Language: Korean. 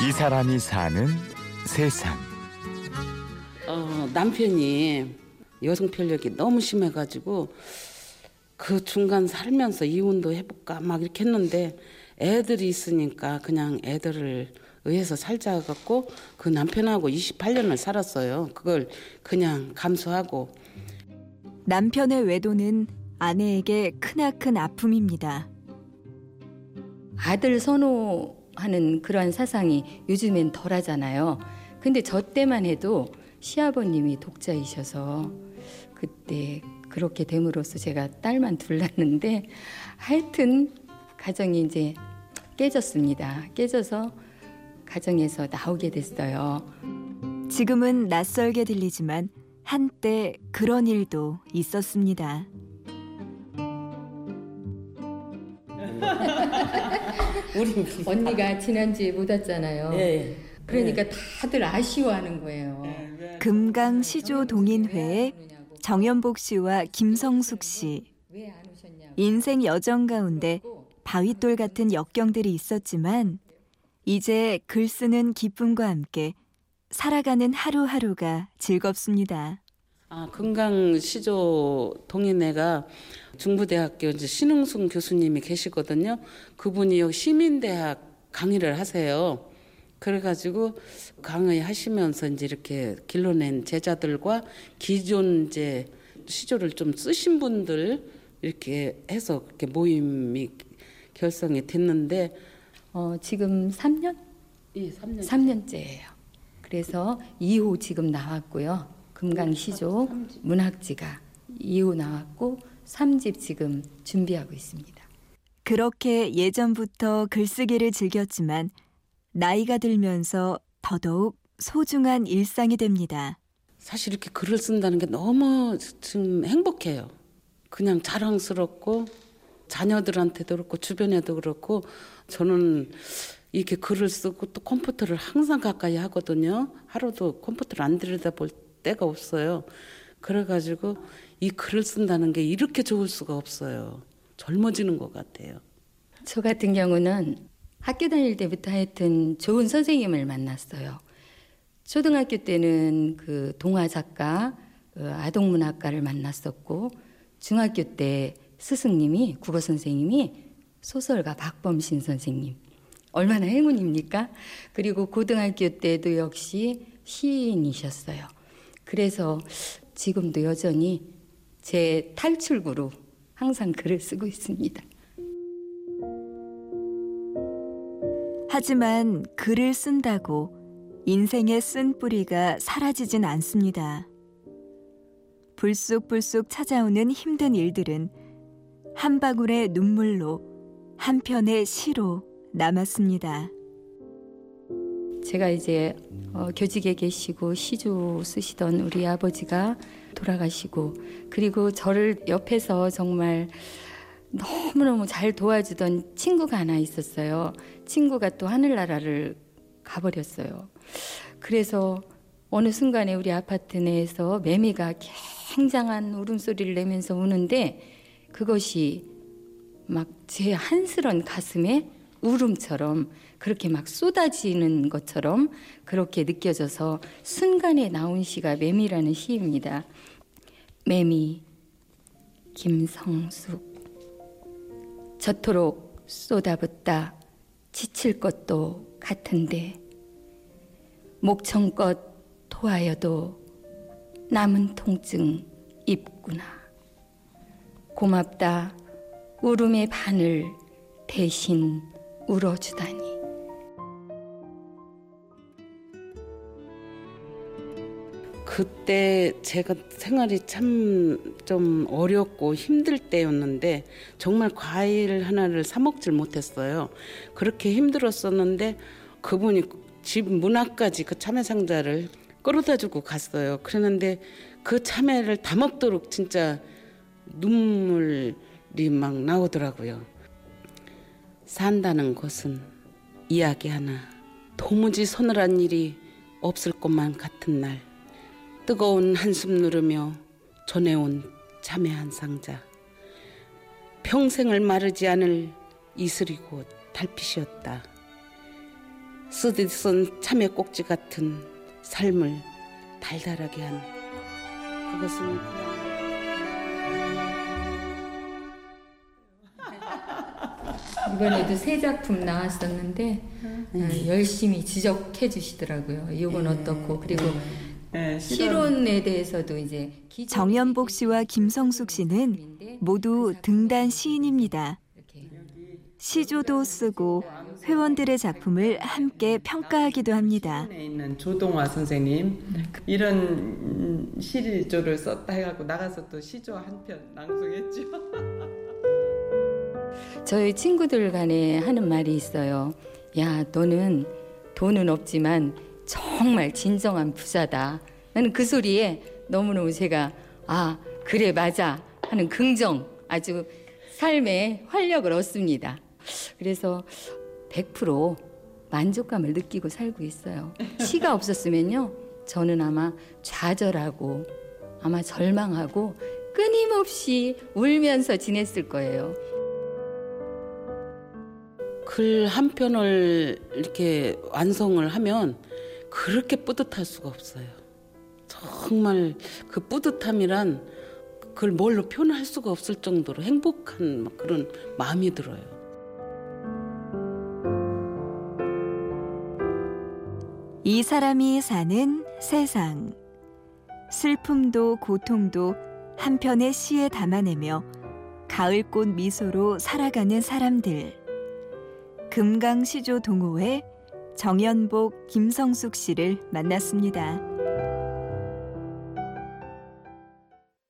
이 사람이 사는 세상. 어, 남편이 여성 편력이 너무 심해가지고 그 중간 살면서 이혼도 해볼까 막 이렇게 했는데 애들이 있으니까 그냥 애들을 의해서 살자 갖고 그 남편하고 28년을 살았어요. 그걸 그냥 감수하고 남편의 외도는 아내에게 크나큰 아픔입니다. 아들 선호 하는 그러한 사상이 요즘엔 덜하잖아요. 근데 저 때만 해도 시아버님이 독자이셔서 그때 그렇게 됨으로써 제가 딸만 둘 낳는데 하여튼 가정이 이제 깨졌습니다. 깨져서 가정에서 나오게 됐어요. 지금은 낯설게 들리지만 한때 그런 일도 있었습니다. 우리 언니가 지난주에 못 왔잖아요. 예. 그러니까 다들 아쉬워하는 거예요. 금강 시조 동인회에 정연복 씨와 김성숙 씨. 인생 여정 가운데 바위돌 같은 역경들이 있었지만 이제 글 쓰는 기쁨과 함께 살아가는 하루하루가 즐겁습니다. 아, 금강 시조 동인회가 중부대학교 이제 신흥순 교수님이 계시거든요. 그분이 여기 시민대학 강의를 하세요. 그래가지고 강의 하시면서 이제 이렇게 길러낸 제자들과 기존 이제 시조를 좀 쓰신 분들 이렇게 해서 이렇게 모임이 결성이 됐는데 어, 지금 3년? 예, 3년 3년째예요. 그래서 2호 지금 나왔고요. 금강시조 문학지가 2호 나왔고 3집 지금 준비하고 있습니다. 그렇게 예전부터 글쓰기를 즐겼지만 나이가 들면서 더더욱 소중한 일상이 됩니다. 사실 이렇게 글을 쓴다는 게 너무 지금 행복해요. 그냥 자랑스럽고 자녀들한테도 그렇고 주변에도 그렇고 저는 이렇게 글을 쓰고 또 컴퓨터를 항상 가까이 하거든요. 하루도 컴퓨터를 안 들여다볼 때가 없어요. 그래가지고 이 글을 쓴다는 게 이렇게 좋을 수가 없어요. 젊어지는 것 같아요. 저 같은 경우는 학교 다닐 때부터 하여튼 좋은 선생님을 만났어요. 초등학교 때는 그 동화 작가, 그 아동문학가를 만났었고, 중학교 때 스승님이 국어 선생님이 소설가 박범신 선생님. 얼마나 행운입니까? 그리고 고등학교 때도 역시 시인이셨어요. 그래서 지금도 여전히 제 탈출구로 항상 글을 쓰고 있습니다. 하지만 글을 쓴다고 인생의 쓴 뿌리가 사라지진 않습니다. 불쑥불쑥 찾아오는 힘든 일들은 한 방울의 눈물로 한 편의 시로 남았습니다. 제가 이제 어, 교직에 계시고 시조 쓰시던 우리 아버지가 돌아가시고 그리고 저를 옆에서 정말 너무너무 잘 도와주던 친구가 하나 있었어요. 친구가 또 하늘나라를 가버렸어요. 그래서 어느 순간에 우리 아파트 내에서 매미가 굉장한 울음소리를 내면서 우는데 그것이 막 제 한스런 가슴에 울음처럼 그렇게 막 쏟아지는 것처럼 그렇게 느껴져서 순간에 나온 시가 매미라는 시입니다. 매미 김성숙 저토록 쏟아붓다 지칠 것도 같은데 목청껏 토하여도 남은 통증 입구나 고맙다 울음의 반을 대신 울어주다니 그때 제가 생활이 참 좀 어렵고 힘들 때였는데 정말 과일 하나를 사 먹질 못했어요. 그렇게 힘들었었는데 그분이 집 문 앞까지 그 참외 상자를 끌어다 주고 갔어요. 그랬는데 그 참외를 다 먹도록 진짜 눈물이 막 나오더라고요. 산다는 것은 이야기 하나 도무지 서늘한 일이 없을 것만 같은 날 뜨거운 한숨 누르며 전해온 참외 한 상자. 평생을 마르지 않을 이슬이고 달빛이었다. 쓰디쓴 참외 꼭지 같은 삶을 달달하게 한 그것은 이번에도 새 작품 나왔었는데 어, 열심히 지적해 주시더라고요. 이건 어떻고 그리고 네, 실온에 대해서도 이제 정연복 씨와 김성숙 씨는 모두 등단 시인입니다. 시조도 쓰고 회원들의 작품을 함께 평가하기도 합니다. 에 있는 조동화 선생님 이런 음, 시리조를 썼다 해갖고 나가서 또 시조 한 편 낭송했죠. 저희 친구들 간에 하는 말이 있어요. 야, 너는 돈은 없지만 정말 진정한 부자다. 나는 그 소리에 너무너무 제가 아, 그래, 맞아. 하는 긍정, 아주 삶의 활력을 얻습니다. 그래서 100% 만족감을 느끼고 살고 있어요. 시가 없었으면요. 저는 아마 좌절하고 아마 절망하고 끊임없이 울면서 지냈을 거예요. 글 한 편을 이렇게 완성을 하면 그렇게 뿌듯할 수가 없어요. 정말 그 뿌듯함이란 그걸 뭘로 표현할 수가 없을 정도로 행복한 막 그런 마음이 들어요. 이 사람이 사는 세상. 슬픔도 고통도 한 편의 시에 담아내며 가을꽃 미소로 살아가는 사람들. 금강시조 동호회 정연복 김성숙 씨를 만났습니다.